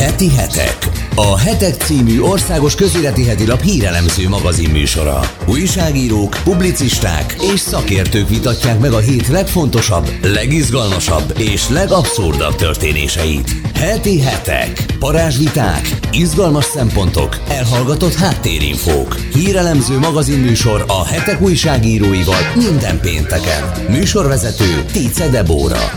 Heti hetek. A Hetek című országos közéleti heti hírelemző magazin műsora. Újságírók, publicisták és szakértők vitatják meg a hét legfontosabb, legizgalmasabb és legabszurdabb történéseit. Heti hetek. Parázsviták, izgalmas szempontok, elhallgatott háttérinfók. Hírelemző magazin műsor a hetek újságíróival minden pénteken. Műsorvezető Tice Debóra.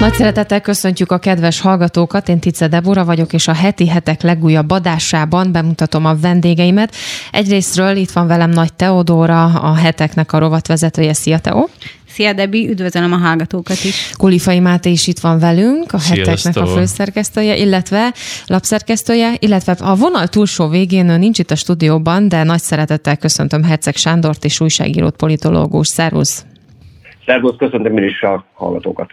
Nagy szeretettel köszöntjük a kedves hallgatókat, én Tice Debora vagyok, és a heti hetek legújabb adásában bemutatom a vendégeimet. Egyrésztről itt van velem Nagy Teodóra, a heteknek a rovatvezetője. Szia, Teó! Szia, Debi, üdvözlöm a hallgatókat is. Kulifai Máté is itt van velünk, a Sziasztok. heteknek a főszerkesztője, illetve lapszerkesztője, illetve a vonal túlsó végén ő nincs itt a stúdióban, de nagy szeretettel köszöntöm Herceg Sándort és újságírót, politológus. Szervusz! Szervusz, köszöntöm én is a hallgatókat.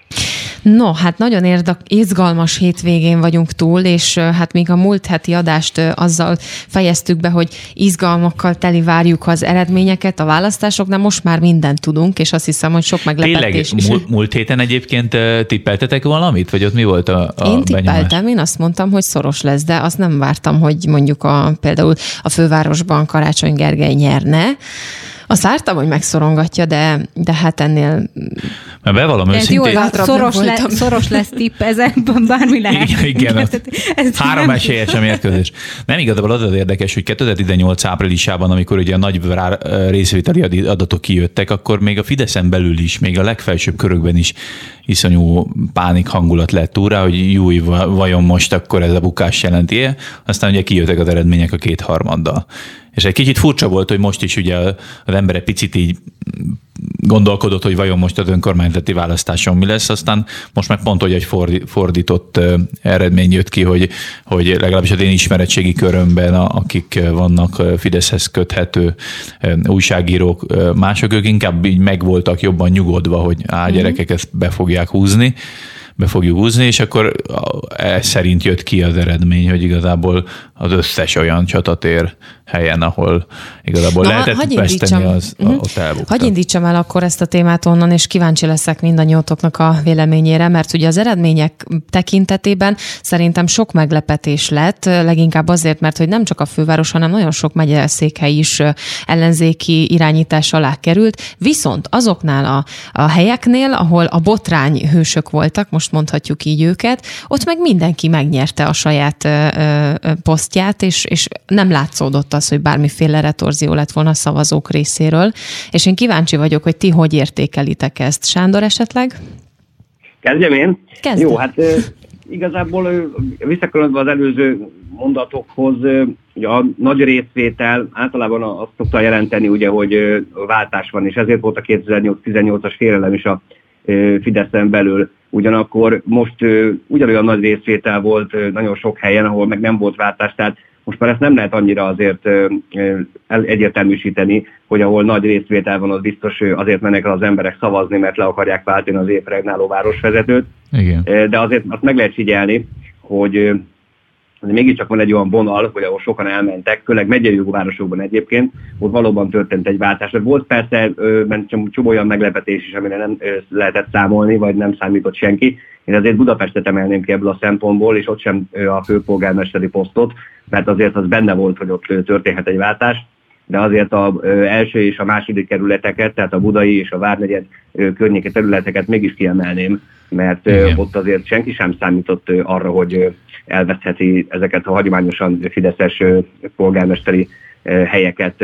No, hát nagyon érdek, izgalmas hétvégén vagyunk túl, és hát még a múlt heti adást azzal fejeztük be, hogy izgalmakkal teli várjuk az eredményeket a választásoknál, most már mindent tudunk, és azt hiszem, hogy sok meglepetés Tényleg, múlt, múlt héten egyébként tippeltetek valamit, vagy ott mi volt a, a Én tippeltem, benyomás? én azt mondtam, hogy szoros lesz, de azt nem vártam, hogy mondjuk a, például a fővárosban Karácsony Gergely nyerne, azt vártam, hogy megszorongatja, de, de hát ennél... Mert bevallom őszintén... Jó, szoros, le, szoros lesz tipp, ezekben bármi lehet. Igen, igen ez három esélyes a mérkőzés. Nem igazából az az érdekes, hogy 2018 áprilisában, amikor ugye a nagy részvételi adatok kijöttek, akkor még a Fideszen belül is, még a legfelsőbb körökben is iszonyú pánik hangulat lett túra, hogy jó, vajon most akkor ez a bukás jelenti -e? Aztán ugye kijöttek az eredmények a kétharmaddal. És egy kicsit furcsa volt, hogy most is ugye az ember egy picit így gondolkodott, hogy vajon most az önkormányzati választáson mi lesz, aztán most meg pont, hogy egy fordított eredmény jött ki, hogy, hogy legalábbis az én ismeretségi körömben, akik vannak Fideszhez köthető újságírók, mások ők inkább így megvoltak jobban nyugodva, hogy á, mhm. gyerekek ezt be fogják húzni, be fogjuk húzni, és akkor ez szerint jött ki az eredmény, hogy igazából az összes olyan csatatér helyen, ahol igazából Na, lehetett veszteni, az uh-huh. ott elbukta. Hagy indítsam el akkor ezt a témát onnan, és kíváncsi leszek mindannyiótoknak a véleményére, mert ugye az eredmények tekintetében szerintem sok meglepetés lett, leginkább azért, mert hogy nem csak a főváros, hanem nagyon sok megyeszékhely is ellenzéki irányítás alá került, viszont azoknál a, a helyeknél, ahol a botrány hősök voltak, most mondhatjuk így őket, ott meg mindenki megnyerte a saját ö, ö, posztját, és, és nem látszódott az, hogy bármiféle retorzió lett volna a szavazók részéről. És én kíváncsi vagyok, hogy ti hogy értékelitek ezt. Sándor esetleg? Kezdjem én? Kezdem. Jó, hát igazából visszakanyarodva az előző mondatokhoz, ugye a nagy részvétel általában azt szokta jelenteni, ugye, hogy váltás van, és ezért volt a 2018-as félelem is a Fideszen belül. Ugyanakkor most ugyanolyan nagy részvétel volt nagyon sok helyen, ahol meg nem volt váltás, tehát most már ezt nem lehet annyira azért egyértelműsíteni, hogy ahol nagy részvétel van, az biztos azért mennek az emberek szavazni, mert le akarják váltani az épp regnáló városvezetőt. Igen. De azért azt meg lehet figyelni, hogy de mégiscsak van egy olyan vonal, hogy ahol sokan elmentek, főleg megyei városokban egyébként, ott valóban történt egy váltás. Volt persze csomó olyan meglepetés is, amire nem lehetett számolni, vagy nem számított senki. Én azért Budapestet emelném ki ebből a szempontból, és ott sem a főpolgármesteri posztot, mert azért az benne volt, hogy ott történhet egy váltás de azért az első és a második kerületeket, tehát a budai és a várnegyed környéke területeket mégis kiemelném, mert Igen. ott azért senki sem számított arra, hogy elveszheti ezeket a hagyományosan fideszes polgármesteri helyeket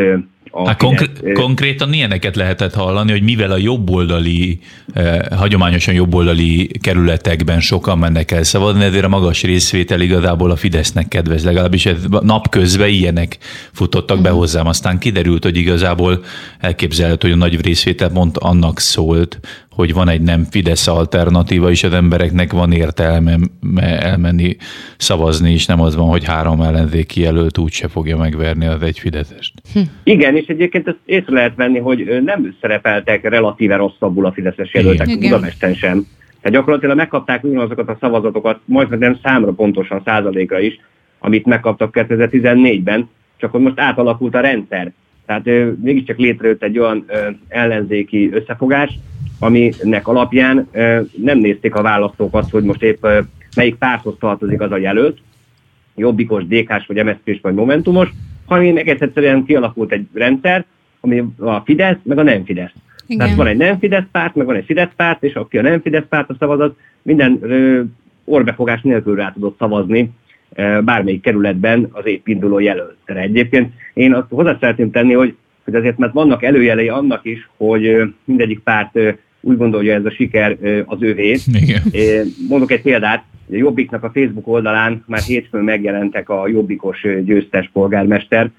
hát konkr- konkrétan ilyeneket lehetett hallani, hogy mivel a jobboldali, eh, hagyományosan jobboldali kerületekben sokan mennek el szavazni, ezért a magas részvétel igazából a Fidesznek kedvez. Legalábbis napközben ilyenek futottak be mhm. hozzám. Aztán kiderült, hogy igazából elképzelhető, hogy a nagy részvétel pont annak szólt, hogy van egy nem Fidesz alternatíva, és az embereknek van értelme elmenni szavazni, és nem az van, hogy három ellenzéki jelölt úgyse fogja megverni az egy Fideszest. Hm. Igen, és egyébként ezt észre lehet venni, hogy nem szerepeltek relatíve rosszabbul a Fideszes jelöltek Igen. Budapesten sem. Tehát gyakorlatilag megkapták ugyanazokat a szavazatokat, majd nem számra pontosan százalékra is, amit megkaptak 2014-ben, csak hogy most átalakult a rendszer. Tehát mégiscsak létrejött egy olyan ö, ellenzéki összefogás, aminek alapján nem nézték a választók azt, hogy most épp melyik párthoz tartozik az a jelölt, jobbikos, DK-s, vagy MSZP-s, vagy Momentumos, hanem egész egyszerűen kialakult egy rendszer, ami a Fidesz, meg a nem Fidesz. Igen. Tehát van egy nem Fidesz párt, meg van egy Fidesz párt, és aki a nem Fidesz párt a szavazat, minden ö, orbefogás nélkül rá tudott szavazni ö, bármelyik kerületben az épp induló jelöltre. Egyébként én azt hozzá szeretném tenni, hogy, hogy azért mert vannak előjelei annak is, hogy ö, mindegyik párt ö, úgy gondolja ez a siker ö, az ővé. Igen. Mondok egy példát, a Jobbiknak a Facebook oldalán már hétfőn megjelentek a Jobbikos győztes polgármester,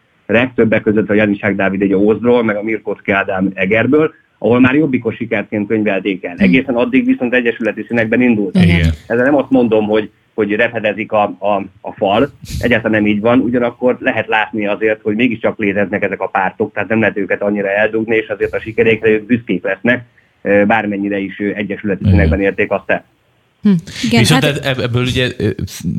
többek között a Janisák Dávid egy Ózról, meg a Mirkocki Ádám Egerből, ahol már jobbikos sikerként könyvelték el. Hm. Egészen addig viszont egyesületi színekben indult. Igen. Ezzel nem azt mondom, hogy hogy repedezik a, a, a fal. Egyáltalán nem így van, ugyanakkor lehet látni azért, hogy mégiscsak léteznek ezek a pártok, tehát nem lehet őket annyira eldugni, és azért a sikerékre ők büszkék lesznek, bármennyire is egyesületi színekben érték azt el. Hm. Igen, Viszont hát... ebből ugye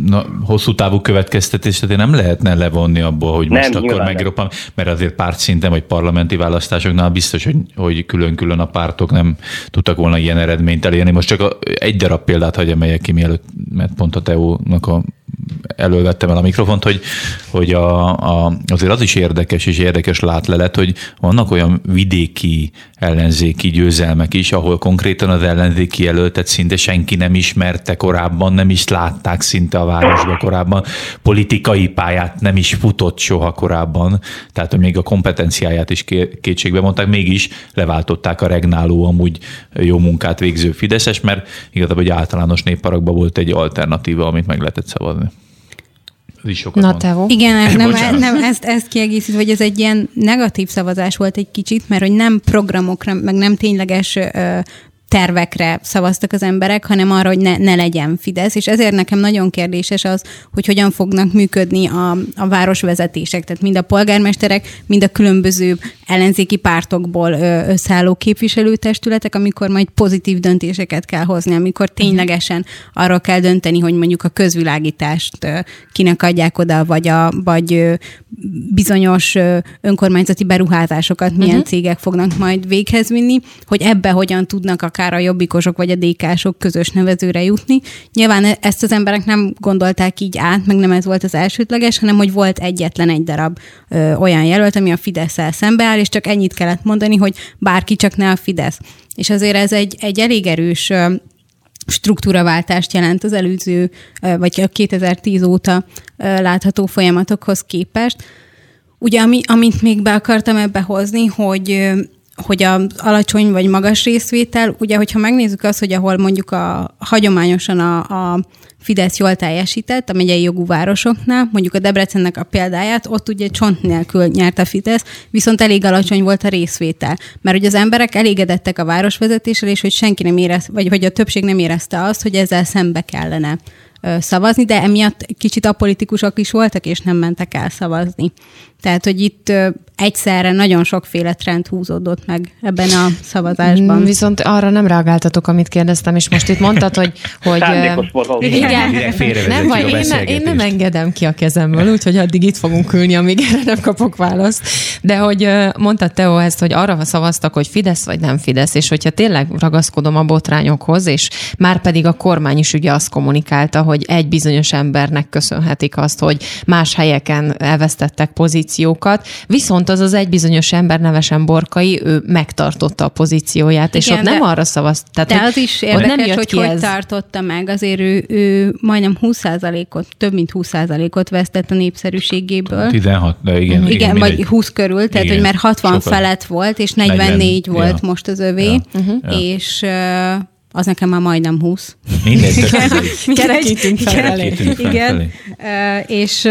na, hosszú távú következtetés, tehát nem lehetne levonni abból, hogy most nem, akkor megroppan, mert azért párt szinten vagy parlamenti választásoknál biztos, hogy, hogy külön-külön a pártok nem tudtak volna ilyen eredményt elérni. Most csak a, egy darab példát hagyja emeljek ki, mielőtt, mert pont a TEO-nak a elővettem el a mikrofont, hogy, hogy a, a, azért az is érdekes és érdekes látlelet, hogy vannak olyan vidéki ellenzéki győzelmek is, ahol konkrétan az ellenzéki jelöltet szinte senki nem ismerte korábban, nem is látták szinte a városba korábban, politikai pályát nem is futott soha korábban, tehát még a kompetenciáját is kétségbe mondták, mégis leváltották a regnáló, amúgy jó munkát végző Fideszes, mert igazából egy általános népparakban volt egy alternatíva, amit meg lehetett szavazni. Is sokat Na, Tevo. Igen, nem, nem, ezt, ezt kiegészítve, hogy ez egy ilyen negatív szavazás volt egy kicsit, mert hogy nem programokra, meg nem tényleges tervekre szavaztak az emberek, hanem arra, hogy ne, ne legyen Fidesz, és ezért nekem nagyon kérdéses az, hogy hogyan fognak működni a, a városvezetések, tehát mind a polgármesterek, mind a különböző ellenzéki pártokból összeálló képviselőtestületek, amikor majd pozitív döntéseket kell hozni, amikor ténylegesen arról kell dönteni, hogy mondjuk a közvilágítást kinek adják oda, vagy, a, vagy bizonyos önkormányzati beruházásokat milyen uh-huh. cégek fognak majd véghez vinni, hogy ebbe hogyan tudnak akár akár a jobbikosok vagy a dékások közös nevezőre jutni. Nyilván ezt az emberek nem gondolták így át, meg nem ez volt az elsődleges, hanem hogy volt egyetlen egy darab ö, olyan jelölt, ami a Fidesz-el szembeáll, és csak ennyit kellett mondani, hogy bárki csak ne a Fidesz. És azért ez egy, egy elég erős ö, struktúraváltást jelent az előző, vagy a 2010 óta látható folyamatokhoz képest. Ugye, ami, amit még be akartam ebbe hozni, hogy hogy a alacsony vagy magas részvétel, ugye, hogyha megnézzük azt, hogy ahol mondjuk a hagyományosan a, a Fidesz jól teljesített a megyei jogú városoknál, mondjuk a Debrecennek a példáját, ott ugye csont nélkül nyert a Fidesz, viszont elég alacsony volt a részvétel. Mert ugye az emberek elégedettek a városvezetéssel, és hogy senki nem érez, vagy hogy a többség nem érezte azt, hogy ezzel szembe kellene szavazni, de emiatt kicsit apolitikusok is voltak, és nem mentek el szavazni. Tehát, hogy itt egyszerre nagyon sokféle trend húzódott meg ebben a szavazásban. Mm, viszont arra nem reagáltatok, amit kérdeztem, és most itt mondtad, hogy... hogy igen, nem vagy, én, ne, én nem engedem ki a kezemből, úgyhogy addig itt fogunk ülni, amíg erre nem kapok választ. De hogy mondtad Teo ezt, hogy arra szavaztak, hogy Fidesz vagy nem Fidesz, és hogyha tényleg ragaszkodom a botrányokhoz, és már pedig a kormány is ugye azt kommunikálta, hogy egy bizonyos embernek köszönhetik azt, hogy más helyeken elvesztettek pozíciókat, viszont az az egy bizonyos ember nevesen Borkai, ő megtartotta a pozícióját, és Igen, ott nem arra szavazt. Tehát, de az is érdekes, nem hogy hogy ez. tartotta meg, azért ő, ő majdnem 20%-ot, több mint 20%-ot vesztett a népszerűségéből. 16, de igen. Igen, igen vagy 20 körül, tehát igen, hogy mert 60 sokat. felett volt, és 44 40, volt ja. most az övé, ja. Uh-huh. és az nekem már majdnem 20. Mindegy, kerekítünk fel. Igen, és,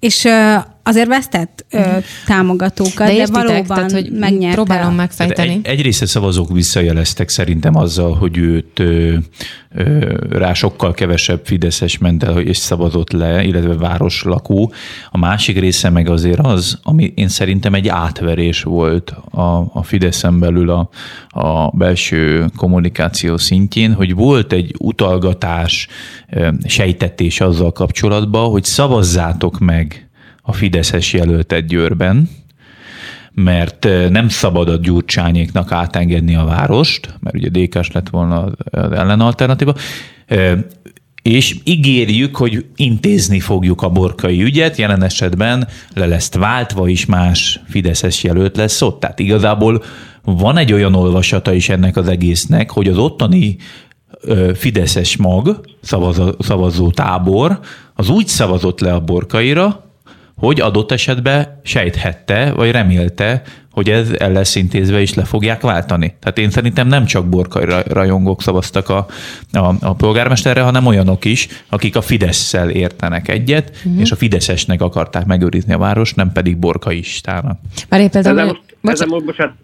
és azért vesztett ö, mhm. támogatókat, de, de valóban tehát, hogy megnyerte. Próbálom megfejteni. Egy, egyrészt a szavazók visszajeleztek szerintem azzal, hogy őt ö, ö, rá sokkal kevesebb Fideszes ment el, és szavazott le, illetve városlakó. A másik része meg azért az, ami én szerintem egy átverés volt a, a Fideszen belül a, a belső kommunikáció szintjén, hogy volt egy utalgatás, sejtetés azzal kapcsolatban, hogy szavazzátok meg a Fideszes jelöltet Győrben, mert nem szabad a Gyurcsányéknak átengedni a várost, mert ugye DK-s lett volna az ellenalternatíva. és ígérjük, hogy intézni fogjuk a borkai ügyet, jelen esetben le lesz váltva is más Fideszes jelölt lesz ott. Tehát igazából van egy olyan olvasata is ennek az egésznek, hogy az ottani Fideszes mag, szavazó tábor, az úgy szavazott le a borkaira, hogy adott esetben sejthette, vagy remélte, hogy ez el lesz intézve, és le fogják váltani. Tehát én szerintem nem csak borkai rajongók szavaztak a, a, a polgármesterre, hanem olyanok is, akik a Fidesz-szel értenek egyet, uh-huh. és a Fideszesnek akarták megőrizni a város, nem pedig borkaistának. Már éppen ezzel most, ezzel most, bocsánat,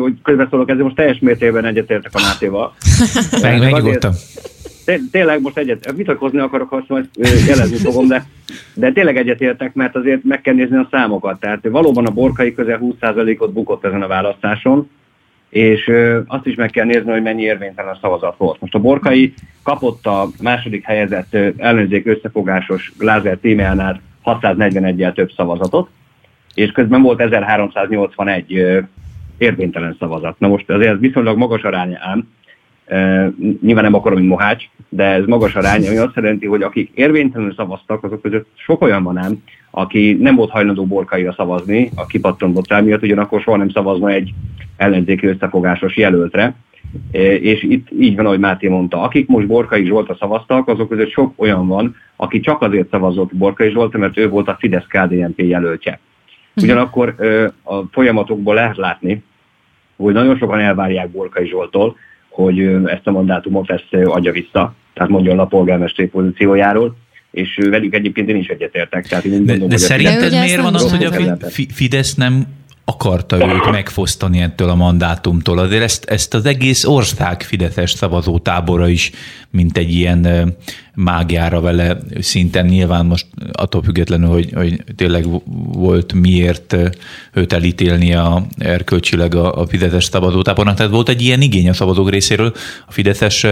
hogy közbeszólok, ezzel most teljes mértékben egyetértek a Mátéval. Meg, megnyugodtam tényleg most egyet, vitatkozni akarok, azt majd jelezni fogom, de, de tényleg egyetértek, mert azért meg kell nézni a számokat. Tehát valóban a borkai közel 20%-ot bukott ezen a választáson, és azt is meg kell nézni, hogy mennyi érvénytelen a szavazat volt. Most a Borkai kapott a második helyezett ellenzék összefogásos Lázár Tímeánál 641-jel több szavazatot, és közben volt 1381 érvénytelen szavazat. Na most azért ez viszonylag magas arány ám, nyilván nem akarom, mint Mohács, de ez magas arány, ami azt jelenti, hogy akik érvénytelenül szavaztak, azok között sok olyan van ám, aki nem volt hajlandó borkaira szavazni, a kipattantott rá miatt, ugyanakkor soha nem szavazna egy ellenzéki összefogásos jelöltre. És itt így van, ahogy Máté mondta, akik most Borkai Zsoltra szavaztak, azok között sok olyan van, aki csak azért szavazott Borkai Zsoltra, mert ő volt a fidesz KDNP jelöltje. Mhm. Ugyanakkor a folyamatokból lehet látni, hogy nagyon sokan elvárják Borkai Zsoltól, hogy ezt a mandátumot ezt adja vissza, tehát mondjon a polgármesteri pozíciójáról, és velük egyébként én is egyetértek. Tehát én de, gondolom, de szerinted miért van az, hogy a Fidesz nem akarta őt megfosztani ettől a mandátumtól. Azért ezt, ezt az egész ország Fideszes szavazótábora is, mint egy ilyen mágiára vele szinten nyilván most attól függetlenül, hogy, hogy tényleg volt miért őt elítélni a, erkölcsileg a, a Fideszes szavazótábornak. Tehát volt egy ilyen igény a szavazók részéről, a Fideszes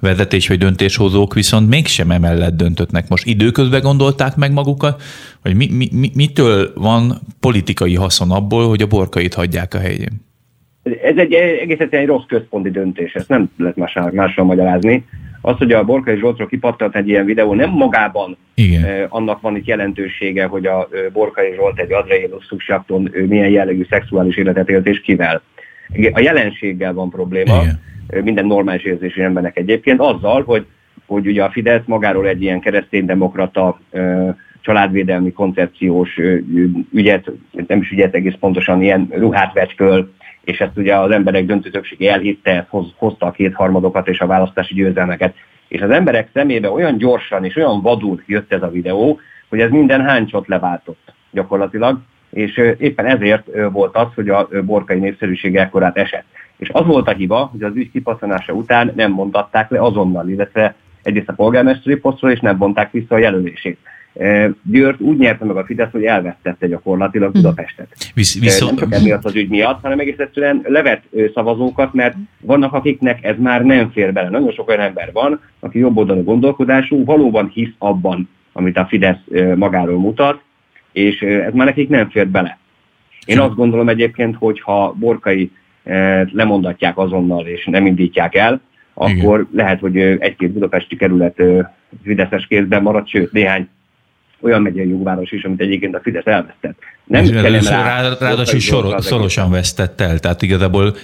vezetés vagy döntéshozók viszont mégsem emellett döntöttnek. Most időközben gondolták meg magukat, hogy mi, mi, mitől van politikai haszon abból, hogy a borkait hagyják a helyén? Ez egy egész egy rossz központi döntés, ezt nem lehet mással, mással magyarázni. Az, hogy a Borkai Zsoltról kipattant egy ilyen videó, nem magában Igen. Eh, annak van itt jelentősége, hogy a eh, Borkai Zsolt egy Adreilus eh, milyen jellegű szexuális életet élt és kivel. A jelenséggel van probléma, Igen. Eh, minden normális érzésű embernek egyébként, azzal, hogy, hogy ugye a Fidesz magáról egy ilyen kereszténydemokrata eh, családvédelmi koncepciós ügyet, nem is ügyet egész pontosan, ilyen ruhát vett föl, és ezt ugye az emberek döntő többsége elhitte, hoz, hozta a kétharmadokat és a választási győzelmeket. És az emberek szemébe olyan gyorsan és olyan vadul jött ez a videó, hogy ez minden háncsot leváltott gyakorlatilag, és éppen ezért volt az, hogy a borkai népszerűség ekkorát esett. És az volt a hiba, hogy az ügy kipasszanása után nem mondatták le azonnal, illetve egyrészt a polgármesteri posztról, és nem vonták vissza a jelölését. Győrt úgy nyerte meg a Fidesz, hogy elvesztette gyakorlatilag hm. Budapestet. Visz, viszont... Nem csak emiatt az ügy miatt, hanem egész egyszerűen levet szavazókat, mert vannak akiknek ez már nem fér bele. Nagyon sok olyan ember van, aki jobboldalú gondolkodású, valóban hisz abban, amit a Fidesz magáról mutat, és ez már nekik nem fér bele. Én azt gondolom egyébként, hogy ha Borkai lemondatják azonnal és nem indítják el, akkor Igen. lehet, hogy egy-két budapesti kerület Fideszes kézben marad, sőt néhány olyan megyei jogváros is, amit egyébként a Fidesz elvesztett. Nem rá, ráadásul sor, szorosan vesztett el, tehát igazából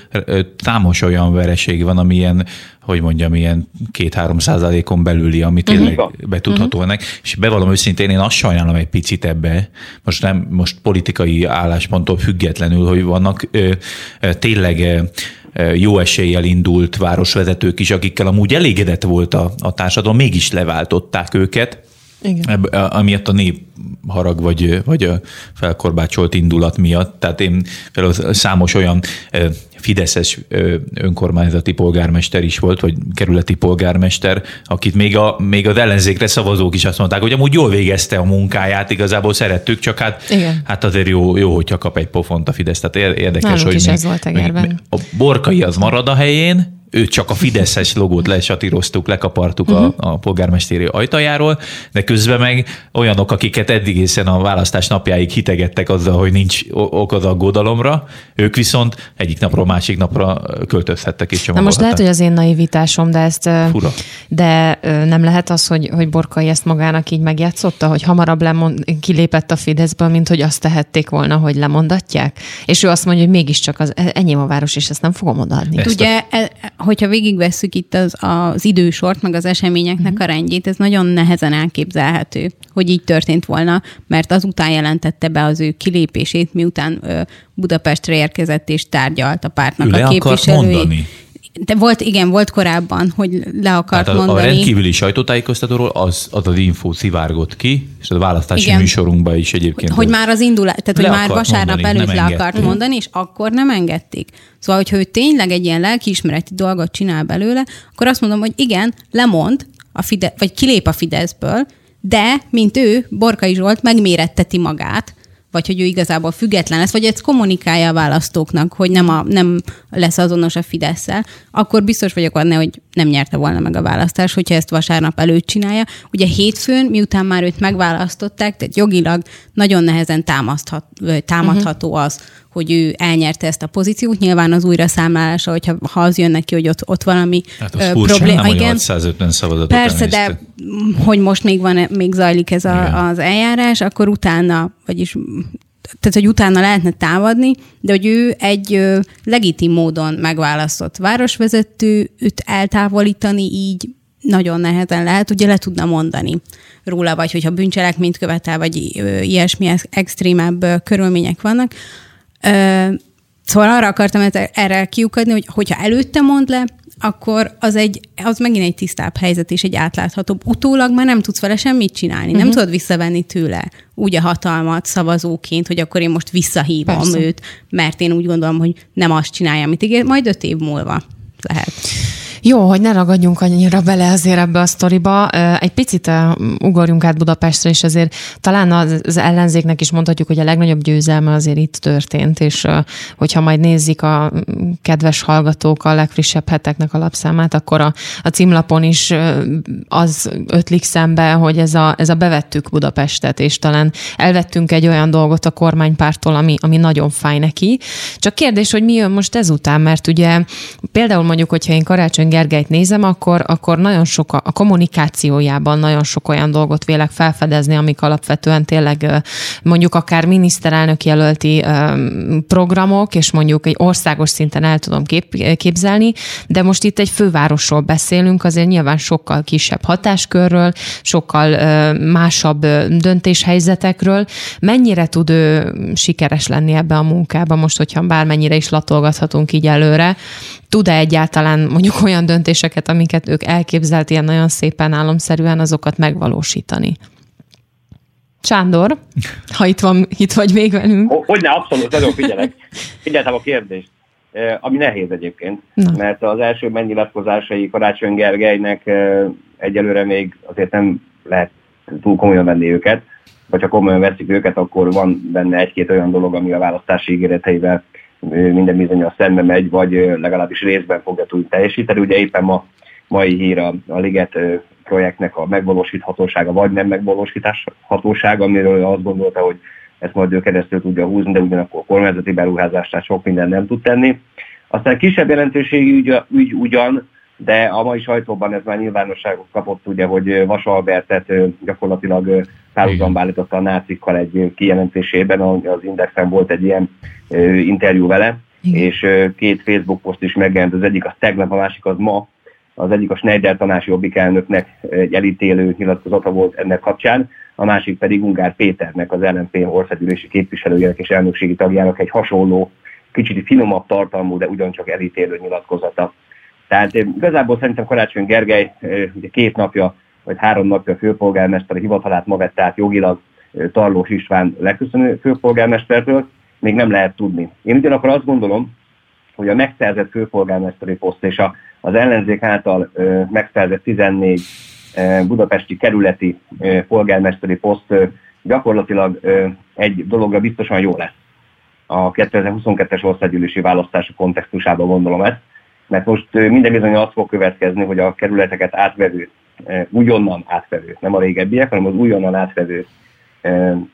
számos olyan vereség van, amilyen, hogy mondjam, ilyen két-három százalékon belüli, ami mhm. tényleg uh-huh. betudható uh-huh. ennek, és bevallom őszintén, én azt sajnálom egy picit ebbe, most nem, most politikai állásponttól függetlenül, hogy vannak ö, ö, tényleg ö, jó eséllyel indult városvezetők is, akikkel amúgy elégedett volt a, a társadalom, mégis leváltották őket, igen. Ebb, amiatt a nép harag vagy, vagy a felkorbácsolt indulat miatt. Tehát én például számos olyan fideszes önkormányzati polgármester is volt, vagy kerületi polgármester, akit még, a, még az ellenzékre szavazók is azt mondták, hogy amúgy jól végezte a munkáját, igazából szerettük, csak hát, Igen. hát azért jó, jó, hogyha kap egy pofont a Fidesz. Tehát érdekes, Nálunk hogy is még, ez volt a borkai az marad a helyén, ő csak a Fideszes logót lesatíroztuk, lekapartuk uh-huh. a, mhm. a polgármesteri ajtajáról, de közben meg olyanok, akiket eddig hiszen a választás napjáig hitegettek azzal, hogy nincs ok az aggódalomra, ők viszont egyik napról másik napra költözhettek és Na most lehet, hogy az én naivitásom, de ezt Fura. de nem lehet az, hogy, hogy Borkai ezt magának így megjátszotta, hogy hamarabb lemond, kilépett a Fideszből, mint hogy azt tehették volna, hogy lemondatják? És ő azt mondja, hogy mégiscsak az, enyém a város, és ezt nem fogom odaadni. Ugye, e, hogyha végigvesszük itt az, az idősort, meg az eseményeknek mm. a rendjét, ez nagyon nehezen elképzelhető, hogy így történt volna, mert azután jelentette be az ő kilépését, miután ö, Budapestre érkezett és tárgyalt a pártnak Le a képviselői. De volt, igen, volt korábban, hogy le akart Tehát a, mondani. A rendkívüli sajtótájékoztatóról az, az az infó szivárgott ki, és a választási igen. műsorunkban is egyébként. Hogy már az indulás, tehát hogy már vasárnap mondani, előtt le engedték. akart mondani, és akkor nem engedték. Szóval, hogyha ő tényleg egy ilyen lelkiismereti dolgot csinál belőle, akkor azt mondom, hogy igen, lemond, a Fide- vagy kilép a Fideszből, de, mint ő, Borkai Zsolt megméretteti magát, vagy hogy ő igazából független lesz, vagy ezt kommunikálja a választóknak, hogy nem, a, nem lesz azonos a fidesz akkor biztos vagyok benne, hogy nem nyerte volna meg a választás, hogyha ezt vasárnap előtt csinálja. Ugye hétfőn, miután már őt megválasztották, tehát jogilag nagyon nehezen támaszthat, támadható az, hogy ő elnyerte ezt a pozíciót. Nyilván az újra számálása, hogyha ha az jön neki, hogy ott, ott valami hát az probléma. Nem, igen. 650 szavazatot Persze, de hogy most még van, még zajlik ez a, az eljárás, akkor utána, vagyis tehát, hogy utána lehetne támadni, de hogy ő egy legitim módon megválasztott városvezető, őt eltávolítani így nagyon nehezen lehet, ugye le tudna mondani róla, vagy hogyha bűncselekményt követel, vagy ilyesmi extrémebb körülmények vannak, Szóval arra akartam erre kiukadni, hogy hogyha előtte mond le, akkor az, egy, az megint egy tisztább helyzet és egy átláthatóbb. Utólag már nem tudsz vele semmit csinálni, uh-huh. nem mhm. tudod visszavenni tőle úgy a hatalmat szavazóként, hogy akkor én most visszahívom Persze. őt, mert én úgy gondolom, hogy nem azt csinálja, amit ígér, majd öt év múlva lehet. Jó, hogy ne ragadjunk annyira bele azért ebbe a sztoriba. Egy picit ugorjunk át Budapestre, és azért talán az ellenzéknek is mondhatjuk, hogy a legnagyobb győzelme azért itt történt, és hogyha majd nézik a kedves hallgatók a legfrissebb heteknek a lapszámát, akkor a, a címlapon is az ötlik szembe, hogy ez a, ez a bevettük Budapestet, és talán elvettünk egy olyan dolgot a kormánypártól, ami, ami nagyon fáj neki. Csak kérdés, hogy mi jön most ezután, mert ugye például mondjuk, hogyha én karácsony Gergelyt nézem, akkor, akkor nagyon sok a, a kommunikációjában nagyon sok olyan dolgot vélek felfedezni, amik alapvetően tényleg mondjuk akár miniszterelnök jelölti programok, és mondjuk egy országos szinten el tudom kép, képzelni, de most itt egy fővárosról beszélünk, azért nyilván sokkal kisebb hatáskörről, sokkal másabb döntéshelyzetekről. Mennyire tud ő sikeres lenni ebbe a munkába, most, hogyha bármennyire is latolgathatunk így előre, tud-e egyáltalán mondjuk olyan döntéseket, amiket ők elképzelt ilyen nagyon szépen álomszerűen, azokat megvalósítani? Sándor, ha itt, van, itt vagy még velünk. Hogy ne, abszolút, nagyon figyelek. Figyeltem a kérdést. Ami nehéz egyébként, Na. mert az első megnyilatkozásai Karácsony Gergelynek egyelőre még azért nem lehet túl komolyan venni őket, vagy ha komolyan veszik őket, akkor van benne egy-két olyan dolog, ami a választási ígéreteivel minden bizony szembe megy, vagy legalábbis részben fogja tudni teljesíteni. Ugye éppen ma mai hír a, a Liget projektnek a megvalósíthatósága, vagy nem megvalósíthatósága, amiről azt gondolta, hogy ezt majd ő keresztül tudja húzni, de ugyanakkor a kormányzati beruházását sok minden nem tud tenni. Aztán kisebb jelentőségű ügy, ügy ugyan, de a mai sajtóban ez már nyilvánosságot kapott, ugye, hogy Vas Albertet gyakorlatilag párhuzamba állította a nácikkal egy kijelentésében, az Indexen volt egy ilyen interjú vele, Igen. és két Facebook poszt is megjelent, az egyik az tegnap, a másik az ma, az egyik a Schneider tanási jobbik elnöknek egy elítélő nyilatkozata volt ennek kapcsán, a másik pedig Ungár Péternek, az LNP országgyűlési képviselőjének és elnökségi tagjának egy hasonló, kicsit finomabb tartalmú, de ugyancsak elítélő nyilatkozata. Tehát igazából szerintem Karácsony Gergely ugye két napja, vagy három napja főpolgármester a hivatalát ma vett át jogilag Tarlós István leköszönő főpolgármestertől, még nem lehet tudni. Én ugyanakkor azt gondolom, hogy a megszerzett főpolgármesteri poszt és a, az ellenzék által megszerzett 14 ö, budapesti kerületi polgármesteri poszt gyakorlatilag egy dologra biztosan jó lesz. A 2022-es országgyűlési választások kontextusában gondolom ezt, Mert most minden bizony azt fog következni, hogy a kerületeket átvevő, újonnan átvevő, nem a régebbiek, hanem az újonnan átvevő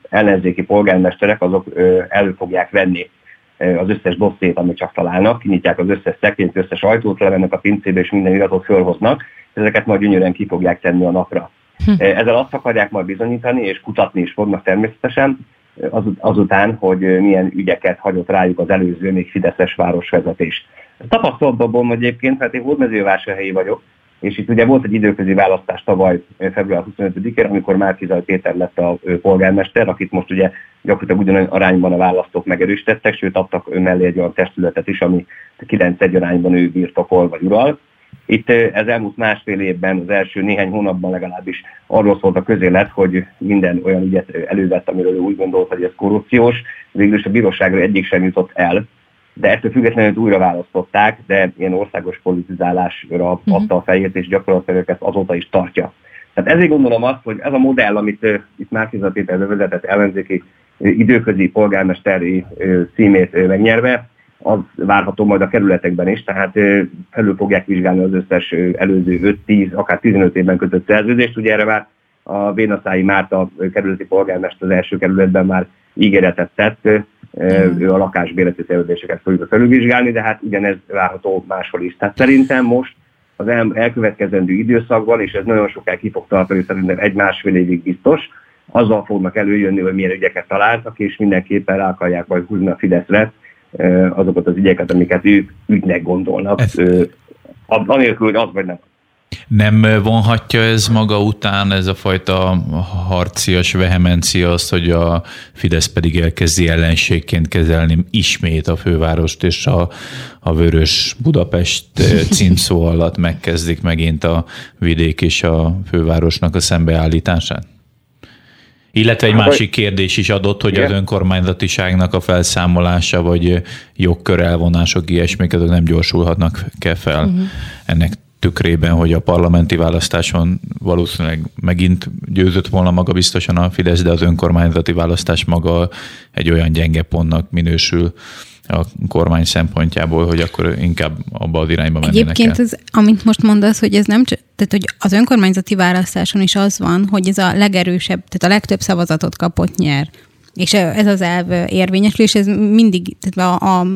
ellenzéki polgármesterek, azok elő fogják venni az összes dosszét, amit csak találnak, kinyitják az összes szekrényt, összes ajtót, levennek a pincébe, és minden iratot fölhoznak, ezeket majd gyönyörűen ki fogják tenni a napra. Hm. Ezzel azt akarják majd bizonyítani, és kutatni is fognak természetesen, az, azután, hogy milyen ügyeket hagyott rájuk az előző, még Fideszes városvezetés. Tapasztalatban egyébként, mert én hódmezővásárhelyi vagyok, és itt ugye volt egy időközi választás tavaly február 25-én, amikor Márkizaj Péter lett a polgármester, akit most ugye gyakorlatilag ugyanolyan arányban a választók megerősítettek, sőt adtak ő mellé egy olyan testületet is, ami 9-1 arányban ő birtokol vagy ural. Itt ez elmúlt másfél évben, az első néhány hónapban legalábbis arról szólt a közélet, hogy minden olyan ügyet elővett, amiről ő úgy gondolt, hogy ez korrupciós, végül is a bíróságra egyik sem jutott el, de ettől függetlenül újra választották, de ilyen országos politizálásra uh-huh. adta a fejét, és gyakorlatilag ezt azóta is tartja. Tehát ezért gondolom azt, hogy ez a modell, amit uh, itt Márkizat Péter vezetett ellenzéki uh, időközi polgármesteri uh, címét uh, megnyerve, az várható majd a kerületekben is, tehát felül fogják vizsgálni az összes előző 5-10, akár 15 évben kötött szerződést. Ugye erre már a Bénaszái Márta kerületi polgármester az első kerületben már ígéretet tett, Mm. ő a lakásbérleti szerződéseket fogja felülvizsgálni, de hát ugyanez várható máshol is. Tehát szerintem most az el, elkövetkezendő időszakban, és ez nagyon sokáig ki fog tartani, szerintem egy-másfél évig biztos, azzal fognak előjönni, hogy milyen ügyeket találtak, és mindenképpen rá akarják majd húzni a Fideszre azokat az ügyeket, amiket ők ügynek gondolnak, ez... anélkül, hogy az vagy nem. Nem vonhatja ez maga után, ez a fajta harcias vehemencia azt, hogy a Fidesz pedig elkezdi ellenségként kezelni ismét a fővárost, és a, a vörös Budapest címszó alatt megkezdik megint a vidék és a fővárosnak a szembeállítását? Illetve egy másik kérdés is adott, hogy igen. az önkormányzatiságnak a felszámolása, vagy jogkör elvonások, ilyesmik, azok nem gyorsulhatnak kell fel. Uh-huh. Ennek tükrében, hogy a parlamenti választáson valószínűleg megint győzött volna maga biztosan a Fidesz, de az önkormányzati választás maga egy olyan gyenge pontnak minősül a kormány szempontjából, hogy akkor inkább abba az irányba mennének Egyébként, ez, amit most mondasz, hogy ez nem csak, tehát hogy az önkormányzati választáson is az van, hogy ez a legerősebb, tehát a legtöbb szavazatot kapott nyer. És ez az elv érvényesül, és ez mindig, tehát a, a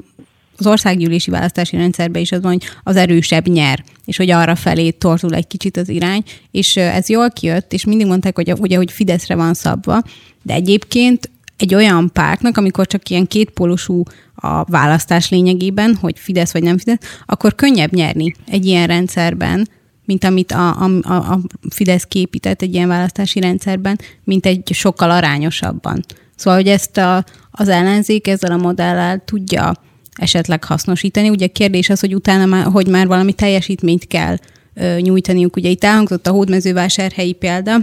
az országgyűlési választási rendszerben is az van, hogy az erősebb nyer, és hogy arra felé torzul egy kicsit az irány, és ez jól kijött, és mindig mondták, hogy ugye, hogy Fideszre van szabva, de egyébként egy olyan pártnak, amikor csak ilyen kétpólusú a választás lényegében, hogy Fidesz vagy nem Fidesz, akkor könnyebb nyerni egy ilyen rendszerben, mint amit a, a, a Fidesz képített egy ilyen választási rendszerben, mint egy sokkal arányosabban. Szóval, hogy ezt a, az ellenzék ezzel a modellel tudja esetleg hasznosítani. Ugye a kérdés az, hogy utána már, hogy már valami teljesítményt kell ö, nyújtaniuk. Ugye itt elhangzott a hódmezővásárhelyi példa,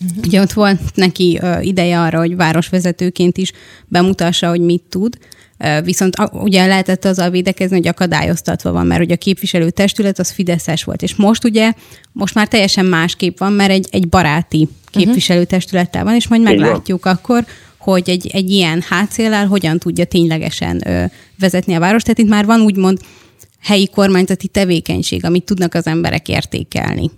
Uh-huh. Ugye ott volt neki ö, ideje arra, hogy városvezetőként is bemutassa, hogy mit tud, ö, viszont a, ugye lehetett azzal védekezni, hogy akadályoztatva van, mert ugye a képviselőtestület az Fideszes volt, és most ugye, most már teljesen másképp van, mert egy, egy baráti uh-huh. képviselőtestülettel van, és majd meglátjuk akkor, hogy egy, egy ilyen hátszéllel hogyan tudja ténylegesen ö, vezetni a város. Tehát itt már van úgymond helyi kormányzati tevékenység, amit tudnak az emberek értékelni.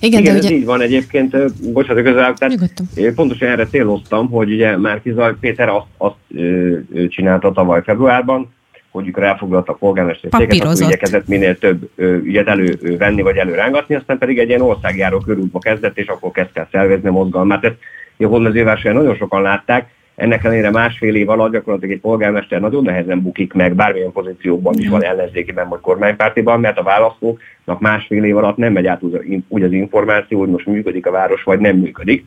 Igen, Igen de ez ugye... így van egyébként, bocsánat, közel, tehát Nyugodtan. pontosan erre céloztam, hogy ugye Márkizaj Péter azt, azt ö, csinálta tavaly februárban, hogy amikor elfoglalta a polgármester széket, akkor igyekezett minél több ügyet elővenni vagy előrángatni, aztán pedig egy ilyen országjáró körútba kezdett, és akkor kezd el szervezni a mozgalmát. Ezt a honmezővásárhelyen nagyon sokan látták, ennek ellenére másfél év alatt gyakorlatilag egy polgármester nagyon nehezen bukik meg, bármilyen pozícióban is van ellenzékiben vagy kormánypártiban, mert a választóknak másfél év alatt nem megy át úgy az információ, hogy most működik a város, vagy nem működik.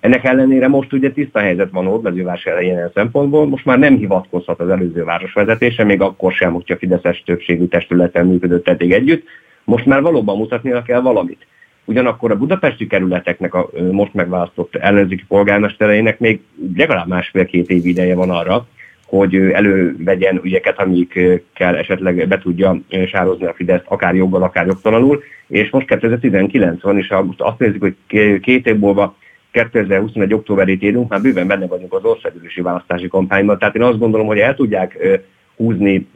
Ennek ellenére most ugye tiszta helyzet van ott mezővásárhelyen ilyen szempontból, most már nem hivatkozhat az előző városvezetése, még akkor sem, hogyha Fideszes többségű testületen működött eddig együtt. Most már valóban mutatnia kell valamit. Ugyanakkor a budapesti kerületeknek a most megválasztott ellenzéki polgármestereinek még legalább másfél-két év ideje van arra, hogy elővegyen ügyeket, amikkel esetleg be tudja sározni a Fidesz, akár joggal, akár jogtalanul. És most 2019 van, és most azt nézzük, hogy két év múlva 2021. októberét írunk, már bőven benne vagyunk az országgyűlési választási kampányban. Tehát én azt gondolom, hogy el tudják húzni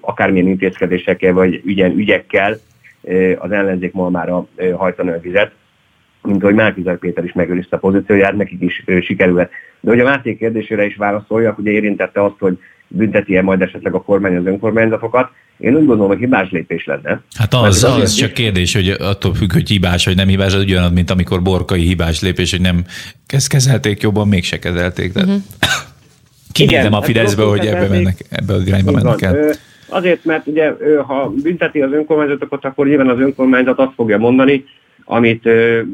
akármilyen intézkedésekkel vagy ügyen, ügyekkel az ellenzék malmára hajtani a vizet, mint ahogy Márkizaj Péter is megőrizte a pozícióját, nekik is sikerült. De hogy a Máté kérdésére is válaszoljak, ugye érintette azt, hogy bünteti-e majd esetleg a kormány az önkormányzatokat. Én úgy gondolom, hogy hibás lépés lenne. Hát az, az, az csak kérdés, hogy attól függ, hogy hibás vagy nem hibás, az ugyanaz, mint amikor borkai hibás lépés, hogy nem kezelték jobban, mégse kezelték. Tehát uh-huh. kinézem a Fideszbe, hogy ebbe, mennek, ebbe az irányba mennek el. Azért, mert ugye ha bünteti az önkormányzatokat, akkor nyilván az önkormányzat azt fogja mondani, amit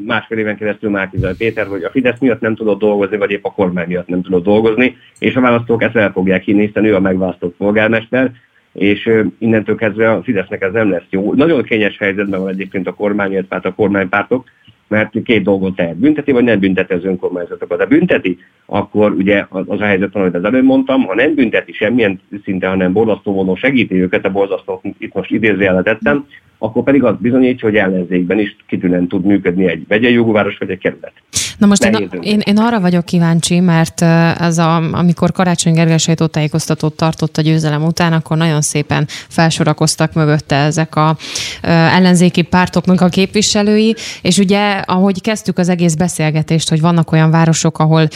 másfél éven keresztül Márkizaj Péter, hogy a Fidesz miatt nem tudott dolgozni, vagy épp a kormány miatt nem tudott dolgozni, és a választók ezt el fogják hinni, hiszen ő a megválasztott polgármester, és innentől kezdve a Fidesznek ez nem lesz jó. Nagyon kényes helyzetben van egyébként a kormány, illetve hát a kormánypártok, mert két dolgot tehet. Bünteti, vagy nem bünteti az önkormányzatokat. Ha bünteti, akkor ugye az a helyzet van, amit az előbb mondtam, ha nem bünteti semmilyen szinten, hanem borzasztó vonó segíti őket, a borzasztó itt most idézőjelet tettem, akkor pedig az bizonyítja, hogy ellenzékben is kitűnően tud működni egy vegyei jogváros vagy egy kerület. Na most én, én, én arra vagyok kíváncsi, mert ez a, amikor Karácsony Gergely sajtótájékoztatót tartott a győzelem után, akkor nagyon szépen felsorakoztak mögötte ezek a ellenzéki pártoknak a képviselői, és ugye, ahogy kezdtük az egész beszélgetést, hogy vannak olyan városok, ahol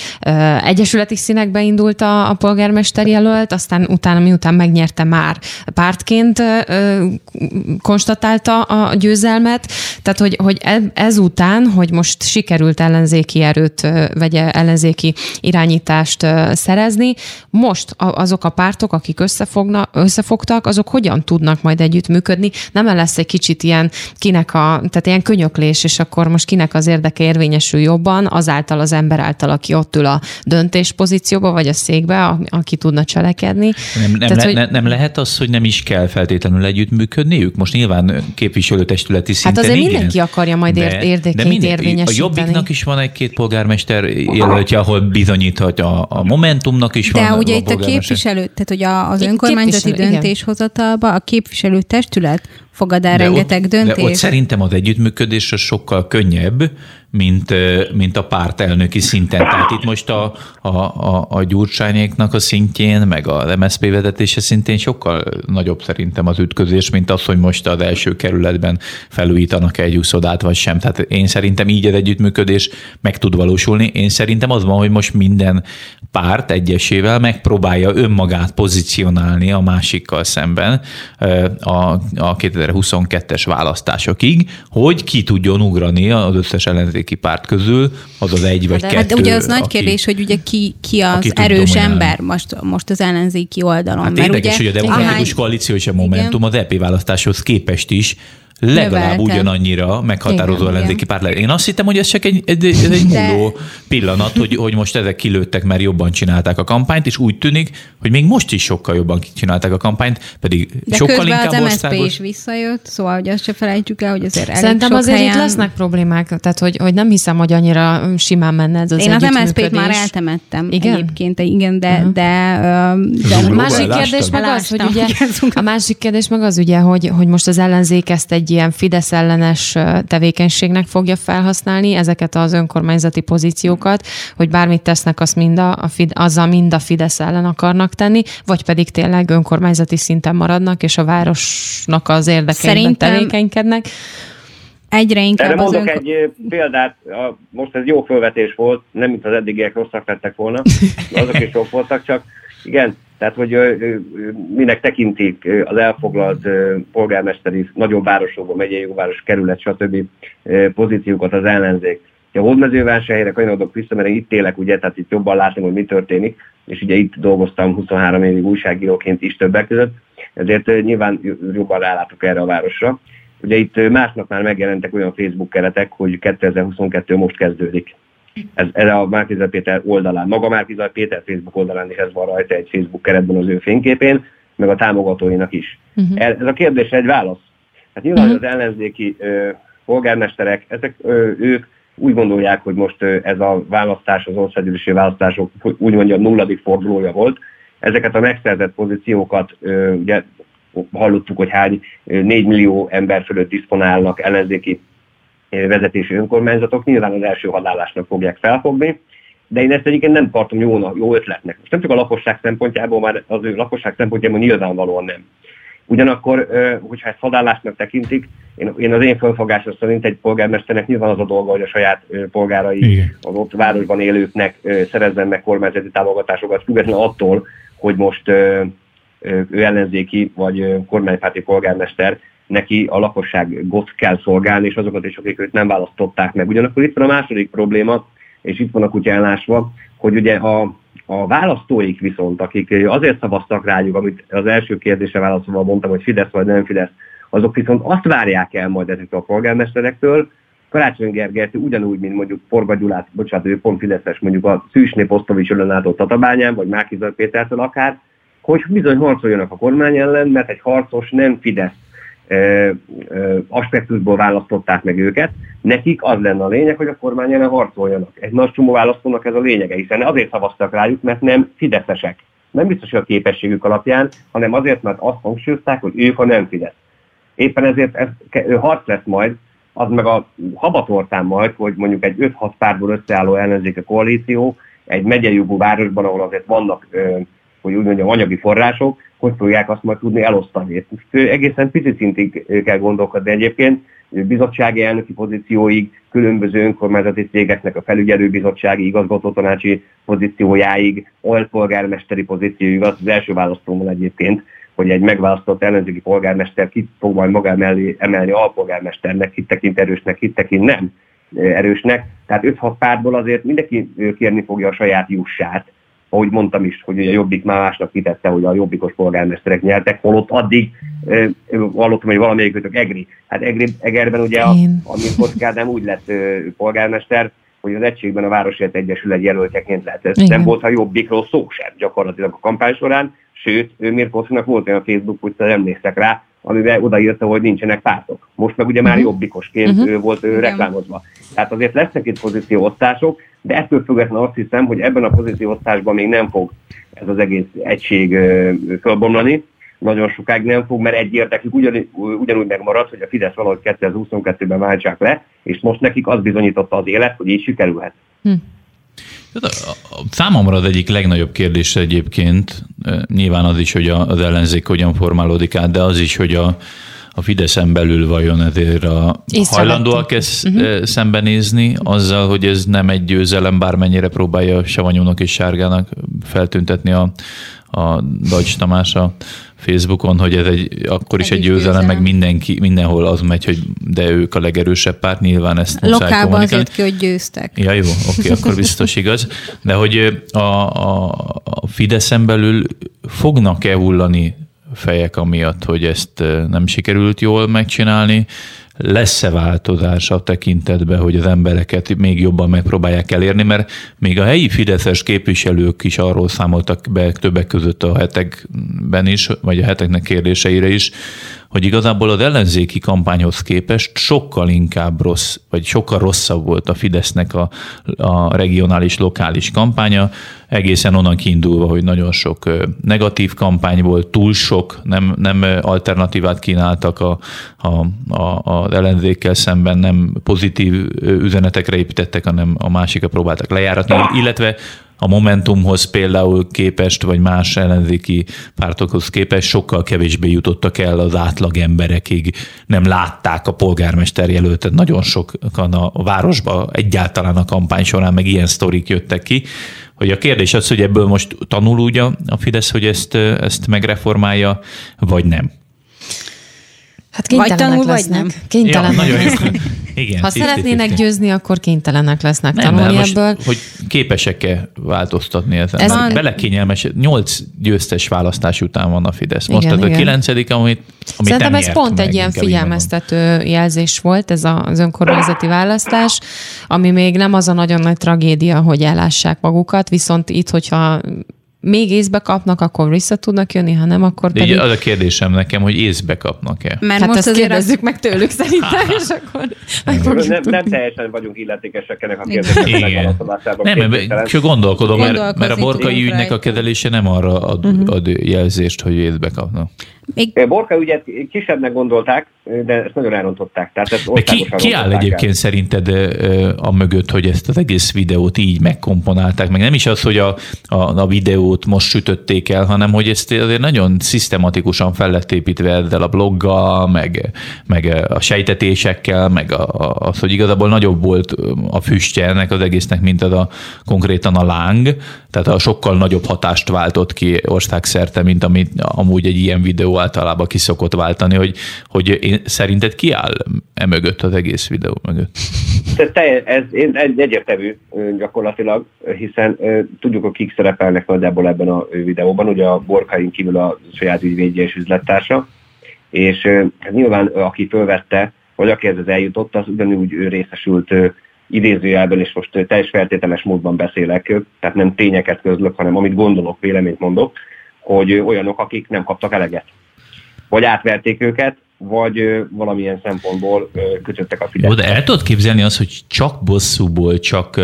egyesületi színekbe indult a, a polgármester jelölt, aztán utána, miután megnyerte már pártként konstatálta a győzelmet, tehát hogy, hogy e, ezután, hogy most sikerült ellenzék ellenzéki erőt, vagy ellenzéki irányítást szerezni. Most azok a pártok, akik összefognak, összefogtak, azok hogyan tudnak majd együttműködni? Nem lesz egy kicsit ilyen kinek a, tehát ilyen könyöklés, és akkor most kinek az érdeke érvényesül jobban, azáltal az ember által, aki ott ül a döntéspozícióba, vagy a székbe, aki tudna cselekedni. Nem, nem, tehát, le, hogy... nem lehet az, hogy nem is kell feltétlenül együttműködniük? Most nyilván képviselőtestületi szinten Hát azért igen, mindenki akarja majd de, érdekét de minden, érvényesíteni. A Jobbiknak is van egy két polgármester jelöltje, ahol bizonyíthatja a Momentumnak is De van. ugye itt a képviselő, tehát hogy az önkormányzati döntéshozatalba a képviselő testület fogad el de rengeteg ott, döntést. De ott szerintem az együttműködés az sokkal könnyebb, mint, mint a pártelnöki szinten. Tehát itt most a, a, a, a gyurcsányéknak a szintjén, meg a MSZP vezetése szintén sokkal nagyobb szerintem az ütközés, mint az, hogy most az első kerületben felújítanak egy úszodát, vagy sem. Tehát én szerintem így az együttműködés meg tud valósulni. Én szerintem az van, hogy most minden párt egyesével megpróbálja önmagát pozícionálni a másikkal szemben a, a 2022-es választásokig, hogy ki tudjon ugrani az összes ellenzéki párt közül, az az egy vagy de, kettő. Hát ugye az nagy kérdés, hogy ugye ki, ki az erős ember most, most az ellenzéki oldalon. Hát érdekes, ugye, hogy a demokratikus koalíció és a Momentum igen. az EP választáshoz képest is legalább ugyanannyira meghatározó igen, ellenzéki párt lehet. Én azt hittem, hogy ez csak egy, egy, ez egy De... múló pillanat, hogy, hogy most ezek kilőttek, mert jobban csinálták a kampányt, és úgy tűnik, hogy még most is sokkal jobban csinálták a kampányt, pedig De sokkal inkább az országos. MSZP is visszajött, szóval hogy azt se felejtjük el, hogy azért elég Szerintem sok azért helyen... itt lesznek problémák, tehát hogy, hogy nem hiszem, hogy annyira simán menne ez az Én az MSZP-t már eltemettem igen? egyébként, igen, de, uh-huh. de, de, de a másik kérdés meg az, hogy ugye, a másik kérdés meg az ugye, hogy, hogy most az ellenzék ezt egy ilyen Fidesz ellenes tevékenységnek fogja felhasználni ezeket az önkormányzati pozíciókat, hogy bármit tesznek, azt mind a, a Fide, azzal mind a Fidesz ellen akarnak tenni, vagy pedig tényleg önkormányzati szinten maradnak, és a városnak az érdekeiben Szerintem... tevékenykednek. Egyre inkább Erre mondok önk... egy példát, most ez jó felvetés volt, nem mint az eddigiek rosszak lettek volna, azok is jók voltak, csak igen, tehát, hogy minek tekintik az elfoglalt polgármesteri nagyobb városokban, megyei jogváros, kerület, stb. pozíciókat az ellenzék. Ha hódmezővásárhelyre kanyarodok vissza, mert én itt élek, ugye, tehát itt jobban látom, hogy mi történik, és ugye itt dolgoztam 23 évig újságíróként is többek között, ezért nyilván jobban rálátok erre a városra. Ugye itt másnap már megjelentek olyan Facebook keretek, hogy 2022 most kezdődik. Ez, ez a Márkizaj Péter oldalán. Maga Márkizaj Péter Facebook oldalán is ez van rajta egy Facebook keretben az ő fényképén, meg a támogatóinak is. Uh-huh. Ez a kérdés egy válasz. Hát nyilván uh-huh. az ellenzéki ö, polgármesterek, ezek ö, ők úgy gondolják, hogy most ö, ez a választás, az országgyűlési választások úgy mondja nulladik fordulója volt. Ezeket a megszerzett pozíciókat, ö, ugye hallottuk, hogy hány 4 millió ember fölött diszponálnak ellenzéki vezetési önkormányzatok nyilván az első hadállásnak fogják felfogni, de én ezt egyébként nem tartom jó, jó ötletnek. Most nem csak a lakosság szempontjából, már az ő lakosság szempontjából nyilvánvalóan nem. Ugyanakkor, hogyha ezt hadállásnak tekintik, én, én az én felfogásom szerint egy polgármesternek nyilván az a dolga, hogy a saját polgárai, Igen. az ott városban élőknek szerezzen meg kormányzati támogatásokat, függetlenül attól, hogy most ő ellenzéki vagy kormánypárti polgármester, neki a lakosságot kell szolgálni, és azokat is, akik őt nem választották meg. Ugyanakkor itt van a második probléma, és itt van a kutya ellásva, hogy ugye a, a választóik viszont, akik azért szavaztak rájuk, amit az első kérdése válaszolva mondtam, hogy Fidesz vagy nem Fidesz, azok viszont azt várják el majd ezektől a polgármesterektől, Karácsony Gergely ugyanúgy, mint mondjuk Forga Gyulát, bocsánat, ő pont Fideszes, mondjuk a Szűsné Posztovics ától Tatabányán, vagy Mákizar Pétertől akár, hogy bizony harcoljanak a kormány ellen, mert egy harcos nem Fidesz aspektusból választották meg őket, nekik az lenne a lényeg, hogy a kormány ellen harcoljanak. Egy nagy csomó választónak ez a lényege, hiszen azért szavaztak rájuk, mert nem fideszesek. Nem biztos, hogy a képességük alapján, hanem azért, mert azt hangsúlyozták, hogy ők a nem Fidesz. Éppen ezért ez harc lesz majd, az meg a habatortán majd, hogy mondjuk egy 5-6 párból összeálló ellenzéke koalíció egy megyei városban, ahol azért vannak, hogy úgy mondjam, anyagi források, hogy fogják azt majd tudni elosztani. Most egészen pici szintig kell gondolkodni egyébként, bizottsági elnöki pozícióig, különböző önkormányzati cégeknek a felügyelőbizottsági igazgatótanácsi pozíciójáig, alpolgármesteri pozícióig, az az első választómon egyébként, hogy egy megválasztott ellenzéki polgármester kit fog majd maga mellé emelni alpolgármesternek, kit tekint erősnek, kit tekint nem erősnek. Tehát 5-6 pártból azért mindenki kérni fogja a saját jussát, ahogy mondtam is, hogy a Jobbik már másnak kitette, hogy a jobbikos polgármesterek nyertek, holott addig e, hallottam, hogy valamelyikőtök Egri. Hát Egri, Egerben ugye, a, amikor nem úgy lett polgármester, hogy az egységben a Városért Egyesület jelöltjeként lett. Ez nem volt a jobbikról szó sem gyakorlatilag a kampány során, sőt, Mirkósznak volt olyan Facebook, hogy emlékszek rá, amiben odaírta, hogy nincsenek pártok. Most meg ugye már uh-huh. jobbikosként uh-huh. volt ő reklámozva. Tehát azért lesznek itt pozícióosztások, de ettől függetlenül azt hiszem, hogy ebben a pozícióosztásban még nem fog ez az egész egység fölbomlani. Nagyon sokáig nem fog, mert egyértelmű ugyanúgy, ugyanúgy megmarad, hogy a Fidesz valahogy 2022-ben váltsák le, és most nekik az bizonyította az élet, hogy így sikerülhet. Hm. Számomra az egyik legnagyobb kérdés egyébként, nyilván az is, hogy az ellenzék hogyan formálódik át, de az is, hogy a, a Fideszen belül vajon ezért a hajlandóak ezt uh-huh. szembenézni azzal, hogy ez nem egy győzelem, bármennyire próbálja Savanyúnak és Sárgának feltüntetni a, a Dajcs Tamás a Facebookon, hogy ez egy, akkor is egy, egy győzelem, meg mindenki, mindenhol az megy, hogy de ők a legerősebb párt, nyilván ezt muszáj Lokálban azért ki, hogy győztek. Ja, jó, oké, akkor biztos igaz. De hogy a, a, a Fideszen belül fognak-e hullani fejek amiatt, hogy ezt nem sikerült jól megcsinálni, lesz-e változás a tekintetben, hogy az embereket még jobban megpróbálják elérni, mert még a helyi fideszes képviselők is arról számoltak be többek között a hetekben is, vagy a heteknek kérdéseire is, hogy igazából az ellenzéki kampányhoz képest sokkal inkább rossz, vagy sokkal rosszabb volt a Fidesznek a, a regionális, lokális kampánya, egészen onnan kiindulva, hogy nagyon sok negatív kampány volt, túl sok, nem, nem alternatívát kínáltak a, a, a, az ellenzékkel szemben, nem pozitív üzenetekre építettek, hanem a másikra próbáltak lejáratni, illetve a Momentumhoz például képest, vagy más ellenzéki pártokhoz képest sokkal kevésbé jutottak el az átlag emberekig, nem látták a polgármester jelöltet. Nagyon sokan a városba egyáltalán a kampány során meg ilyen sztorik jöttek ki, hogy a kérdés az, hogy ebből most tanul úgy a Fidesz, hogy ezt, ezt megreformálja, vagy nem. Hát kénytelenek vagy tanul, lesznek. Vagy nem. Kénytelenek ja, lesznek. Igen, ha szeretnének győzni, akkor kénytelenek lesznek nem, tanulni most, ebből. Hogy képesek-e változtatni ezen? Ez van... Belekényelmes, nyolc győztes választás után van a Fidesz. Most igen, a kilencedik, amit, amit Szerintem ez pont meg, egy ilyen figyelmeztető jelzés volt, ez az önkormányzati választás, ami még nem az a nagyon nagy tragédia, hogy elássák magukat, viszont itt, hogyha még észbe kapnak, akkor vissza tudnak jönni, ha nem, akkor pedig... De az a kérdésem nekem, hogy észbe kapnak-e. Mert hát most ezt kérdezzük az... meg tőlük szerintem, és akkor nem, nem, teljesen vagyunk illetékesek ennek a kérdésnek Nem, csak gondolkodom, mert, mert a borkai ügynek a kezelése nem arra ad, uh-huh. ad jelzést, hogy észbe kapnak. Még... Borka ügyet kisebbnek gondolták, de ezt nagyon elrontották. Tehát ezt ki, ki áll egyébként el. szerinted a mögött, hogy ezt az egész videót így megkomponálták? Meg nem is az, hogy a, a, a videót most sütötték el, hanem hogy ezt azért nagyon szisztematikusan fel lett építve ezzel a bloggal, meg, meg a sejtetésekkel, meg a, a, az, hogy igazából nagyobb volt a füstje ennek az egésznek, mint az a konkrétan a láng, tehát a sokkal nagyobb hatást váltott ki országszerte, mint amit amúgy egy ilyen videó általában ki szokott váltani, hogy, hogy én, szerinted ki áll e mögött az egész videó mögött? Ez, ez egyértelmű gyakorlatilag, hiszen tudjuk, hogy kik szerepelnek nagyjából ebben a videóban, ugye a Borkain kívül a saját ügyvédje és üzlettársa, és hát nyilván aki fölvette, vagy aki ez eljutott, az ugyanúgy részesült idézőjelben, és most teljes feltételes módban beszélek, tehát nem tényeket közlök, hanem amit gondolok, véleményt mondok, hogy olyanok, akik nem kaptak eleget. Vagy átverték őket, vagy valamilyen szempontból kötöttek a Fidesz. De el tudod képzelni azt, hogy csak bosszúból, csak,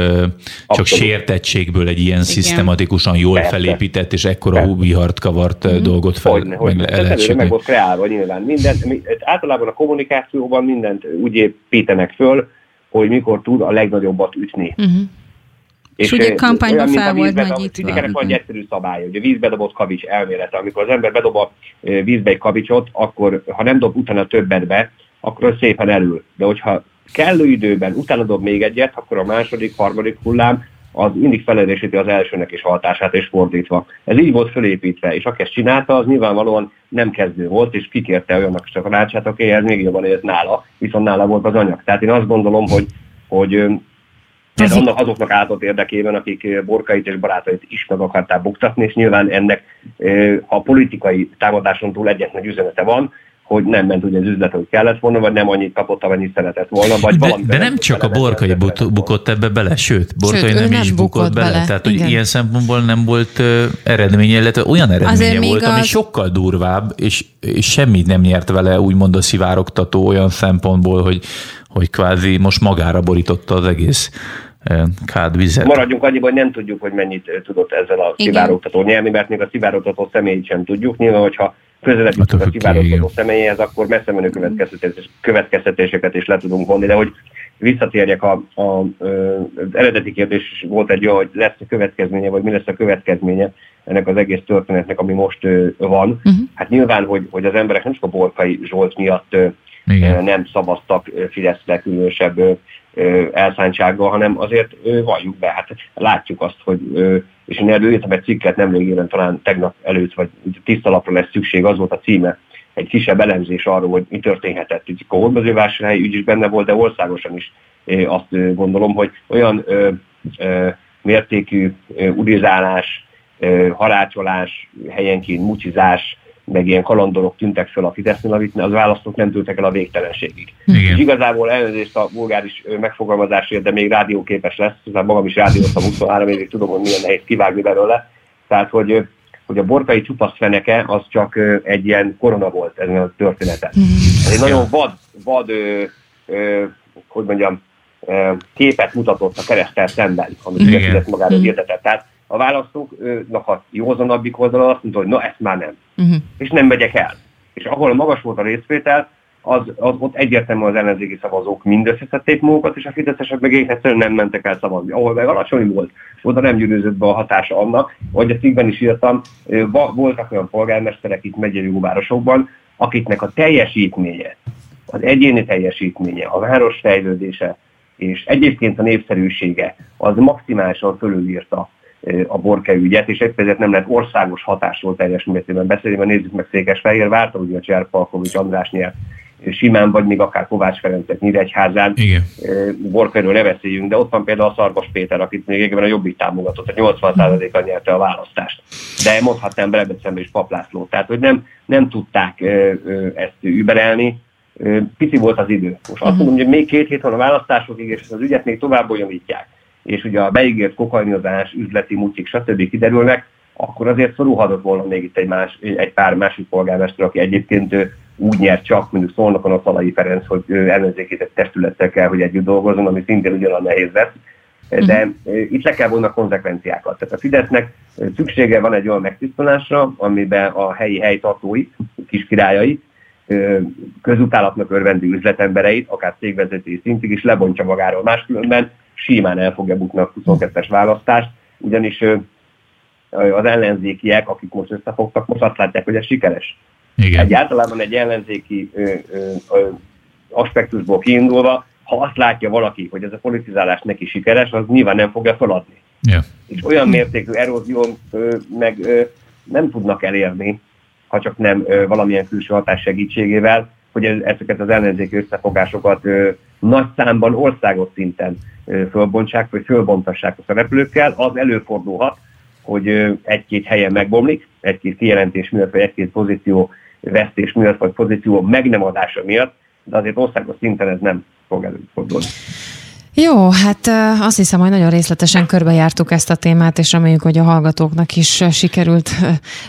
csak sértettségből egy ilyen Igen. szisztematikusan jól Persze. felépített és ekkora vihart kavart mm-hmm. dolgot fel, hogyne, meg hogyne. lehet meg volt kreálva nyilván. Minden, általában a kommunikációban mindent úgy építenek föl, hogy mikor tud a legnagyobbat ütni. Uh-huh. És, és ugye kampányban fel volt nagyítva. Ennek van egy egyszerű szabály, hogy a vízbe dobott kavics elmélete. Amikor az ember bedob a vízbe egy kavicsot, akkor ha nem dob utána többet be, akkor az szépen elül. De hogyha kellő időben utána dob még egyet, akkor a második, harmadik hullám az mindig felerősíti az elsőnek is hatását, és fordítva. Ez így volt fölépítve, és aki ezt csinálta, az nyilvánvalóan nem kezdő volt, és kikérte olyannak is a tanácsát, aki ez még jobban élt nála, viszont nála volt az anyag. Tehát én azt gondolom, hogy, hogy ez annak azoknak átott érdekében, akik borkait és barátait is meg akarták buktatni, és nyilván ennek, ha politikai támadáson túl egyetlen üzenete van, hogy nem ment ugye az üzlet, hogy kellett volna, vagy nem annyit kapott, amennyit szeretett volna. Vagy de, de nem csak a Borkai bukott ebbe bele, sőt, Borkai sőt, nem, nem is bukott bele. bele. Tehát, hogy Igen. ilyen szempontból nem volt uh, eredménye, illetve olyan eredménye volt, az... ami sokkal durvább, és, és semmit nem nyert vele, úgymond a szivárogtató olyan szempontból, hogy, hogy kvázi most magára borította az egész kád vizet. Maradjunk annyiban, hogy nem tudjuk, hogy mennyit tudott ezzel a szivárogtató nyelni, mert még a szivárogtató személyt sem tudjuk. Nyilván, hogyha közeledik a kiválóztató személyéhez, akkor messze menő következtetés, következtetéseket is le tudunk vonni, de hogy visszatérjek a, a, az eredeti kérdés volt egy olyan, hogy lesz a következménye, vagy mi lesz a következménye ennek az egész történetnek, ami most van. Uh-huh. Hát nyilván, hogy, hogy az emberek nem csak a Borkai Zsolt miatt Igen. nem szavaztak Fideszre különösebb elszántsággal, hanem azért valljuk be, hát látjuk azt, hogy és én erről írtam egy cikket nemrégében, talán tegnap előtt, vagy tiszta lapra lesz szükség, az volt a címe, egy kisebb elemzés arról, hogy mi történhetett. Itt a hódmezővásárhelyi ügy is benne volt, de országosan is azt gondolom, hogy olyan ö, ö, mértékű ö, udizálás, harácsolás, helyenként mucizás, meg ilyen kalandorok tűntek fel a Fidesznél, amit az választók nem tűntek el a végtelenségig. Igen. És igazából elnézést a vulgáris megfogalmazásért, de még rádióképes lesz, tehát magam is rádióztam 23 évig, tudom, hogy milyen nehéz kivágni belőle. Tehát, hogy hogy a borkai csupasz feneke az csak egy ilyen korona volt ezen a történeten. Ez egy nagyon vad, vad ö, ö, hogy mondjam, képet mutatott a keresztel szemben, amit magáról hirdetett. Tehát a választóknak a józanabbik oldala azt mondta, hogy na ezt már nem. Uh-huh. És nem megyek el. És ahol magas volt a részvétel, az, az ott egyértelműen az ellenzéki szavazók mind összeszedték magukat, és a fideszesek meg egyszerűen nem mentek el szavazni. Ahol meg alacsony volt, oda nem gyűrűzött be a hatása annak, hogy a cikkben is írtam, voltak olyan polgármesterek itt megyei városokban, akiknek a teljesítménye, az egyéni teljesítménye, a város fejlődése, és egyébként a népszerűsége az maximálisan fölülírta a borke ügyet, és ezért nem lehet országos hatásról teljes mértékben beszélni, mert nézzük meg Székesfehérvárt, ugye a Cserpalkovics András nyert simán, vagy még akár Kovács Ferencet Nyíregyházán. Igen. Borkairól ne beszéljünk, de ott van például a Szarvas Péter, akit még egyébként a Jobbik támogatott, a 80%-a nyerte a választást. De mondhatnám Berebecembe is Paplászló. Tehát, hogy nem, nem tudták ezt überelni, pici volt az idő. Most azt mondom, hogy még két hét van a választásokig, és az ügyet még tovább bonyolítják és ugye a beígért kokainozás, üzleti mutyik, stb. kiderülnek, akkor azért szorulhatott volna még itt egy, más, egy pár másik polgármester, aki egyébként úgy nyert csak, mondjuk Szolnokon a Szalai Ferenc, hogy ellenzéki testülettel kell, hogy együtt dolgozzon, ami szintén ugyanaz nehéz lesz. De uh-huh. itt le kell vonni a konzekvenciákat. Tehát a Fidesznek szüksége van egy olyan megtisztulásra, amiben a helyi helytartói, kiskirályait, közutálatnak örvendő üzletembereit, akár cégvezetői szintig is lebontja magáról. Máskülönben simán el fogja bukni a 22-es választást, ugyanis az ellenzékiek, akik most összefogtak, most azt látják, hogy ez sikeres. Igen. Egyáltalában egy ellenzéki ö, ö, ö, aspektusból kiindulva, ha azt látja valaki, hogy ez a politizálás neki sikeres, az nyilván nem fogja feladni. Yeah. És olyan mértékű erózión meg ö, nem tudnak elérni, ha csak nem ö, valamilyen külső hatás segítségével, hogy ezeket az ellenzéki összefogásokat nagy számban országos szinten fölbontsák, vagy fölbontassák a szereplőkkel, az előfordulhat, hogy egy-két helyen megbomlik, egy-két kijelentés miatt, vagy egy-két pozíció vesztés miatt, vagy pozíció meg nem adása miatt, de azért országos szinten ez nem fog előfordulni. Jó, hát azt hiszem, hogy nagyon részletesen körbejártuk ezt a témát, és reméljük, hogy a hallgatóknak is sikerült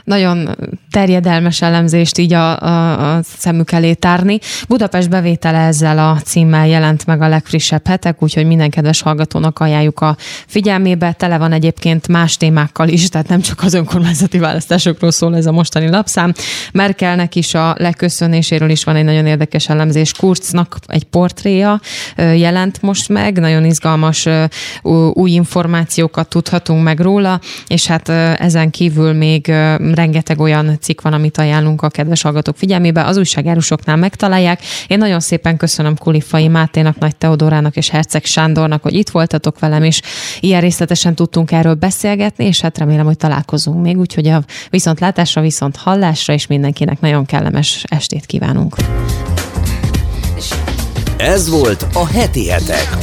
nagyon terjedelmes elemzést így a, a, a szemük elé tárni. Budapest bevétele ezzel a címmel jelent meg a legfrissebb hetek, úgyhogy minden kedves hallgatónak ajánljuk a figyelmébe. Tele van egyébként más témákkal is, tehát nem csak az önkormányzati választásokról szól ez a mostani lapszám. Merkelnek is a leköszönéséről is van egy nagyon érdekes elemzés. Kurznak egy portréja jelent most meg, meg, nagyon izgalmas új információkat tudhatunk meg róla, és hát ezen kívül még rengeteg olyan cikk van, amit ajánlunk a kedves hallgatók figyelmébe, az újságárusoknál megtalálják. Én nagyon szépen köszönöm Kulifai Máténak, Nagy Teodorának és Herceg Sándornak, hogy itt voltatok velem, és ilyen részletesen tudtunk erről beszélgetni, és hát remélem, hogy találkozunk még, úgyhogy a viszontlátásra, viszont hallásra, és mindenkinek nagyon kellemes estét kívánunk. Ez volt a heti hetek.